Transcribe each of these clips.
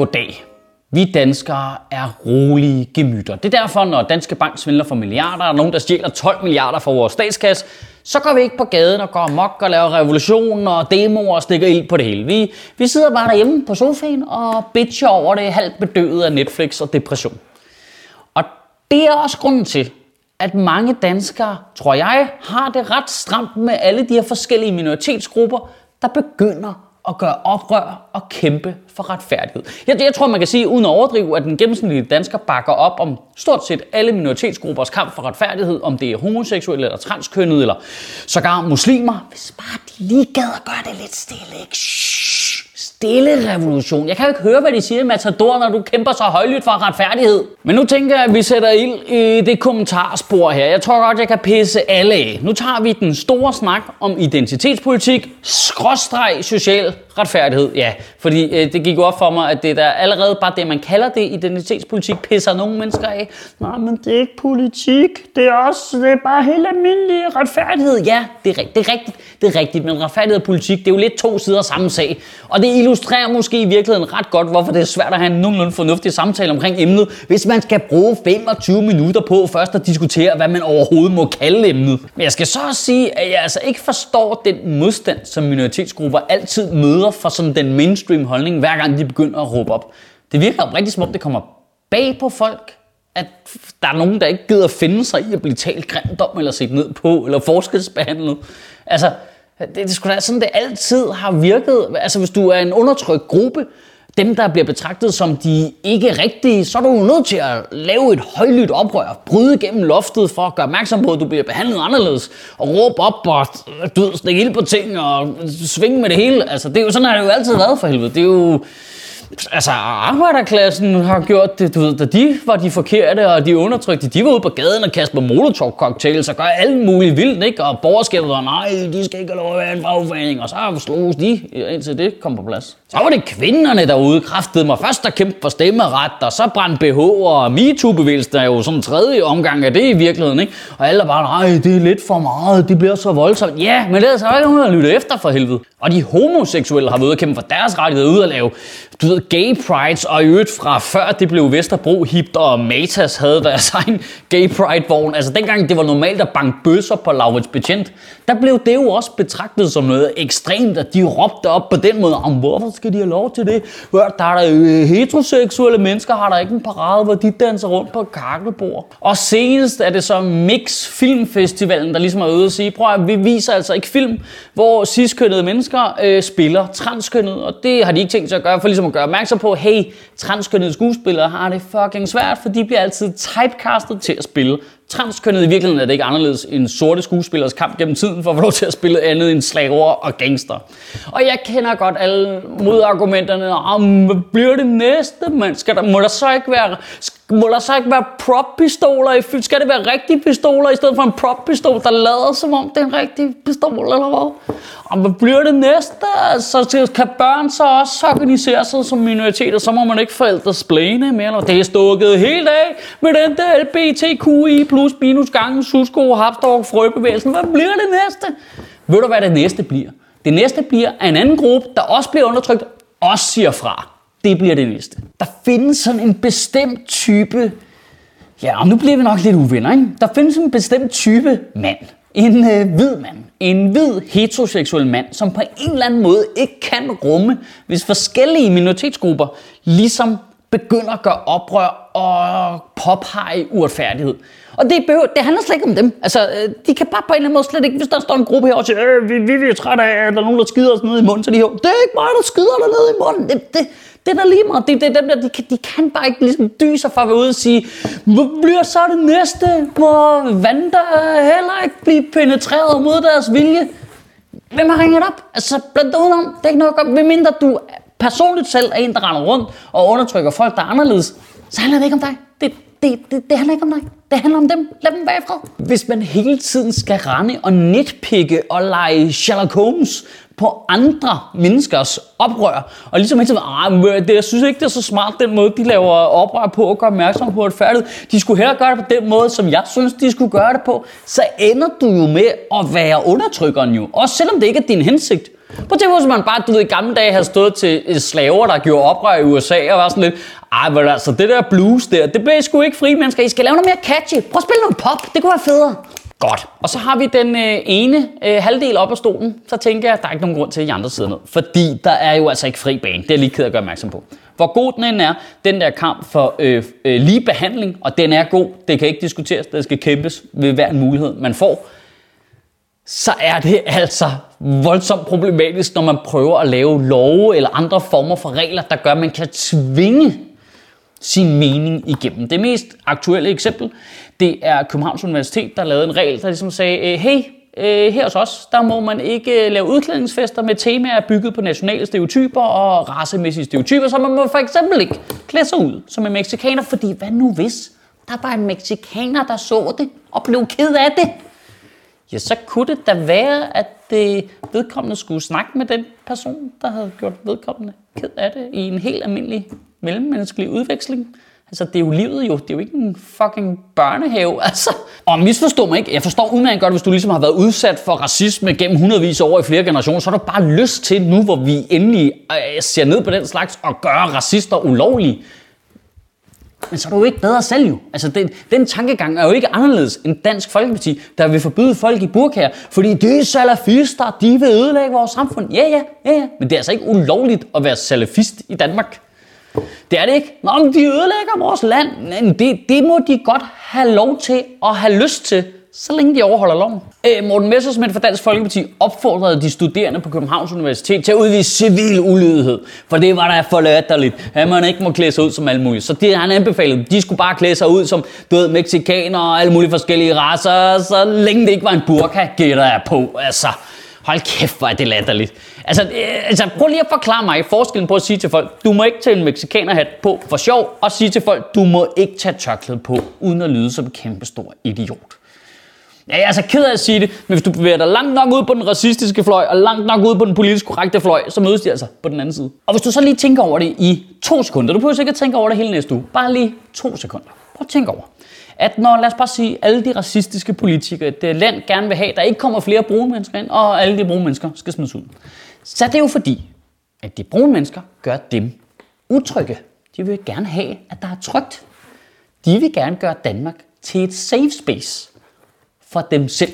goddag. Vi danskere er rolige gemytter. Det er derfor, når Danske Bank svindler for milliarder, og nogen, der stjæler 12 milliarder fra vores statskasse, så går vi ikke på gaden og går amok og laver revolution og demoer og stikker ild på det hele. Vi, vi sidder bare derhjemme på sofaen og bitcher over det halvt bedøvet af Netflix og depression. Og det er også grunden til, at mange danskere, tror jeg, har det ret stramt med alle de her forskellige minoritetsgrupper, der begynder at gøre oprør og kæmpe for retfærdighed. Jeg, jeg tror, man kan sige, uden at overdrive, at den gennemsnitlige dansker bakker op om stort set alle minoritetsgruppers kamp for retfærdighed, om det er homoseksuelle eller transkønnede, eller sågar muslimer. Hvis bare de lige gad at gøre det lidt stille, ikke? Shhh stille revolution. Jeg kan jo ikke høre, hvad de siger i Matador, når du kæmper så højlydt for retfærdighed. Men nu tænker jeg, at vi sætter ild i det kommentarspor her. Jeg tror godt, jeg kan pisse alle af. Nu tager vi den store snak om identitetspolitik, skråstreg social retfærdighed. Ja, fordi øh, det gik op for mig, at det der allerede bare det, man kalder det identitetspolitik, pisser nogle mennesker af. Nej, men det er ikke politik. Det er også det er bare helt almindelig retfærdighed. Ja, det er, det er rigtigt. Det er rigtigt, men retfærdighed og politik, det er jo lidt to sider af samme sag. Og det er illustrerer måske i virkeligheden ret godt, hvorfor det er svært at have en nogenlunde fornuftig samtale omkring emnet, hvis man skal bruge 25 minutter på først at diskutere, hvad man overhovedet må kalde emnet. Men jeg skal så også sige, at jeg altså ikke forstår den modstand, som minoritetsgrupper altid møder for sådan den mainstream holdning, hver gang de begynder at råbe op. Det virker rigtig som om, det kommer bag på folk, at der er nogen, der ikke gider finde sig i at blive talt grimt om, eller set ned på, eller forskelsbehandlet. Altså, det, det skulle da sådan, det altid har virket. Altså, hvis du er en undertrykt gruppe, dem, der bliver betragtet som de ikke rigtige, så er du jo nødt til at lave et højlydt oprør, bryde gennem loftet for at gøre opmærksom på, at du bliver behandlet anderledes, og råbe op og øh, du ved, stikke ild på ting og svinge med det hele. Altså, det er jo sådan, har det jo altid været for helvede. Det er jo, Altså, arbejderklassen har gjort det, du ved, da de var de forkerte, og de undertrykte, de var ude på gaden og kastede molotov-cocktails og gør alt muligt vildt, ikke? Og borgerskabet var, nej, de skal ikke have lov at være en fagforening, og så slogs de, indtil det kom på plads. Så var det kvinderne derude, kræftede mig først at kæmpe for stemmeret, og så brændte BH, og MeToo-bevægelsen er jo sådan en tredje omgang af det i virkeligheden, ikke? Og alle bare, nej, det er lidt for meget, det bliver så voldsomt. Ja, men det er så ikke nogen, der lytter efter for helvede. Og de homoseksuelle har været ude kæmpe for deres rettigheder, ud at lave, du ved, gay prides, og i øvrigt fra før det blev Vesterbro hipt, og Matas havde deres egen gay pride-vogn. Altså dengang det var normalt at banke bøsser på Laurits Betjent, der blev det jo også betragtet som noget ekstremt, at de råbte op på den måde, om hvorfor skal de have lov til det? Der er der øh, heteroseksuelle mennesker, har der ikke en parade, hvor de danser rundt på kakkelbord. Og senest er det så Mix Filmfestivalen, der ligesom er ude at sige, prøv at vi viser altså ikke film, hvor ciskønnede mennesker øh, spiller transkønnede, og det har de ikke tænkt sig at gøre, for ligesom at gøre opmærksom på, hey, transkønnede skuespillere har det fucking svært, for de bliver altid typecastet til at spille transkønnet. I virkeligheden er det ikke anderledes end sorte skuespillers kamp gennem tiden for at få lov til at spille andet end slaver og gangster. Og jeg kender godt alle modargumenterne om, hvad bliver det næste, man? Skal der, må der så ikke være, må der så ikke være prop-pistoler i Skal det være rigtige pistoler i stedet for en prop-pistol, der lader som om det er en rigtig pistol, eller hvad? Og hvad bliver det næste? Så kan børn så også organisere sig som minoriteter, så må man ikke forældres blæne mere. Eller det er stukket helt af med den der LBTQI plus minus gangen susko, hapstork, frøbevægelsen. Hvad bliver det næste? Ved du, hvad det næste bliver? Det næste bliver, at en anden gruppe, der også bliver undertrykt, også siger fra. Det bliver det næste. Der findes sådan en bestemt type... Ja, og nu bliver vi nok lidt uvenner, ikke? Der findes en bestemt type mand. En øh, hvid mand. En hvid heteroseksuel mand, som på en eller anden måde ikke kan rumme, hvis forskellige minoritetsgrupper ligesom begynder at gøre oprør og påpege uretfærdighed. Og det, behøver, det handler slet ikke om dem. Altså, øh, de kan bare på en eller anden måde slet ikke, hvis der står en gruppe her og siger, øh, vi, vi, vi er trætte af, at der er nogen, der skider os ned i munden, så de her, det er ikke mig, der skider dig ned i munden. Det, det, det er der lige meget. Det, det er dem der, de kan, de kan bare ikke ligesom dyse for at være ude og sige, hvor bliver så det næste? Må vandre heller ikke blive penetreret mod deres vilje? Hvem har ringet op? Altså, blandt udenom, det er ikke nok om, medmindre du personligt selv er en, der render rundt og undertrykker folk, der er anderledes, så handler det ikke om dig. Det, det, det, det handler ikke om dig. Det handler om dem. Lad dem være i fred. Hvis man hele tiden skal rende og nitpikke og lege Sherlock Holmes på andre menneskers oprør, og ligesom hele tiden, ah, det, jeg synes ikke, det er så smart, den måde, de laver oprør på og gør opmærksom på færdigt. De skulle hellere gøre det på den måde, som jeg synes, de skulle gøre det på. Så ender du jo med at være undertrykkeren jo. Også selvom det ikke er din hensigt. Prøv at tænke, hvis man bare, du ved, i gamle dage havde stået til slaver, der gjorde oprør i USA, og var sådan lidt, ej, men altså, det der blues der, det bliver sgu ikke fri mennesker. I skal lave noget mere catchy. Prøv at spille noget pop, det kunne være federe. Godt. Og så har vi den øh, ene øh, halvdel op af stolen. Så tænker jeg, at der er ikke nogen grund til, at I andre sidder ned. Fordi der er jo altså ikke fri bane. Det er lige ked at gøre opmærksom på. Hvor god den end er, den der kamp for øh, øh, lige behandling, og den er god, det kan ikke diskuteres, det skal kæmpes ved hver en mulighed, man får, så er det altså voldsomt problematisk, når man prøver at lave love eller andre former for regler, der gør, at man kan tvinge sin mening igennem. Det mest aktuelle eksempel, det er Københavns Universitet, der lavede en regel, der ligesom sagde, øh, hey, øh, her hos os, der må man ikke øh, lave udklædningsfester med temaer bygget på nationale stereotyper og racemæssige stereotyper, så man må for eksempel ikke klæde sig ud som en meksikaner, fordi hvad nu hvis der var en meksikaner, der så det og blev ked af det? Ja, så kunne det da være, at det vedkommende skulle snakke med den person, der havde gjort vedkommende ked af det i en helt almindelig mellemmenneskelig udveksling. Altså, det er jo livet jo. Det er jo ikke en fucking børnehave, altså. Og misforstå mig ikke. Jeg forstår udmærket godt, hvis du ligesom har været udsat for racisme gennem hundredvis af år i flere generationer, så har du bare lyst til nu, hvor vi endelig øh, ser ned på den slags og gør racister ulovlige. Men så er du jo ikke bedre selv jo. Altså, den, den tankegang er jo ikke anderledes end Dansk Folkeparti, der vil forbyde folk i burkaer, fordi de er salafister, de vil ødelægge vores samfund. Ja, ja, ja, ja. Men det er altså ikke ulovligt at være salafist i Danmark. Det er det ikke. Nå, men de ødelægger vores land. Men det, det må de godt have lov til og have lyst til, så længe de overholder loven. Øh, Morten Messersmith fra Dansk Folkeparti opfordrede de studerende på Københavns Universitet til at udvise civil ulydighed. For det var da for latterligt, at man ikke må klæde sig ud som alle mulige. Så det han anbefalede, de skulle bare klæde sig ud som død mexikanere og alle mulige forskellige raser, så længe det ikke var en burka, gætter jeg på. Altså, hold kæft, hvor er det latterligt. Altså, øh, altså, prøv lige at forklare mig forskellen på at sige til folk, du må ikke tage en mexikanerhat på for sjov, og sige til folk, du må ikke tage tørklæde på, uden at lyde som en kæmpe stor idiot. Ja, jeg er altså ked af at sige det, men hvis du bevæger dig langt nok ud på den racistiske fløj, og langt nok ud på den politisk korrekte fløj, så mødes de altså på den anden side. Og hvis du så lige tænker over det i to sekunder, du behøver sikkert tænke over det hele næste uge, bare lige to sekunder. Prøv at tænke over, at når, lad os bare sige, alle de racistiske politikere, det land gerne vil have, der ikke kommer flere brune mennesker ind, og alle de brune mennesker skal smides ud. Så det er jo fordi, at de brune mennesker gør dem utrygge. De vil gerne have, at der er trygt. De vil gerne gøre Danmark til et safe space for dem selv.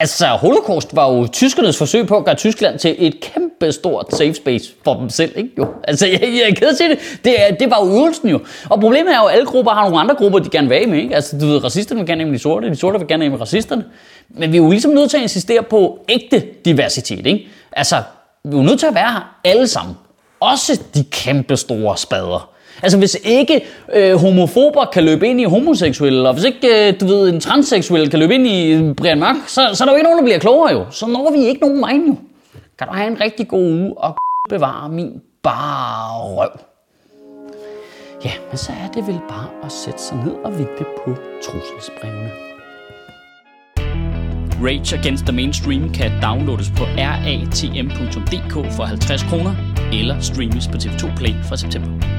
Altså, holocaust var jo tyskernes forsøg på at gøre Tyskland til et kæmpe stort safe space for dem selv, ikke? Jo. Altså, jeg, jeg er ked til det. Det, det var jo øvelsen jo. Og problemet er jo, at alle grupper har nogle andre grupper, de gerne vil af med, ikke? Altså, du ved, racisterne vil gerne af med de sorte, de sorte vil gerne af med racisterne. Men vi er jo ligesom nødt til at insistere på ægte diversitet, ikke? Altså, vi er jo nødt til at være her alle sammen. Også de kæmpe store spader. Altså hvis ikke øh, homofober kan løbe ind i homoseksuelle, og hvis ikke øh, du ved, en transseksuel kan løbe ind i øh, Brian Mørk, så, så er der jo ikke nogen, der bliver klogere jo. Så når vi ikke nogen vejen jo. Kan du have en rigtig god uge og bevare min bare røv. Ja, men så er det vel bare at sætte sig ned og vippe på trusselsbrevene. Rage Against the Mainstream kan downloades på ratm.dk for 50 kroner, eller streames på TV2 Play fra september.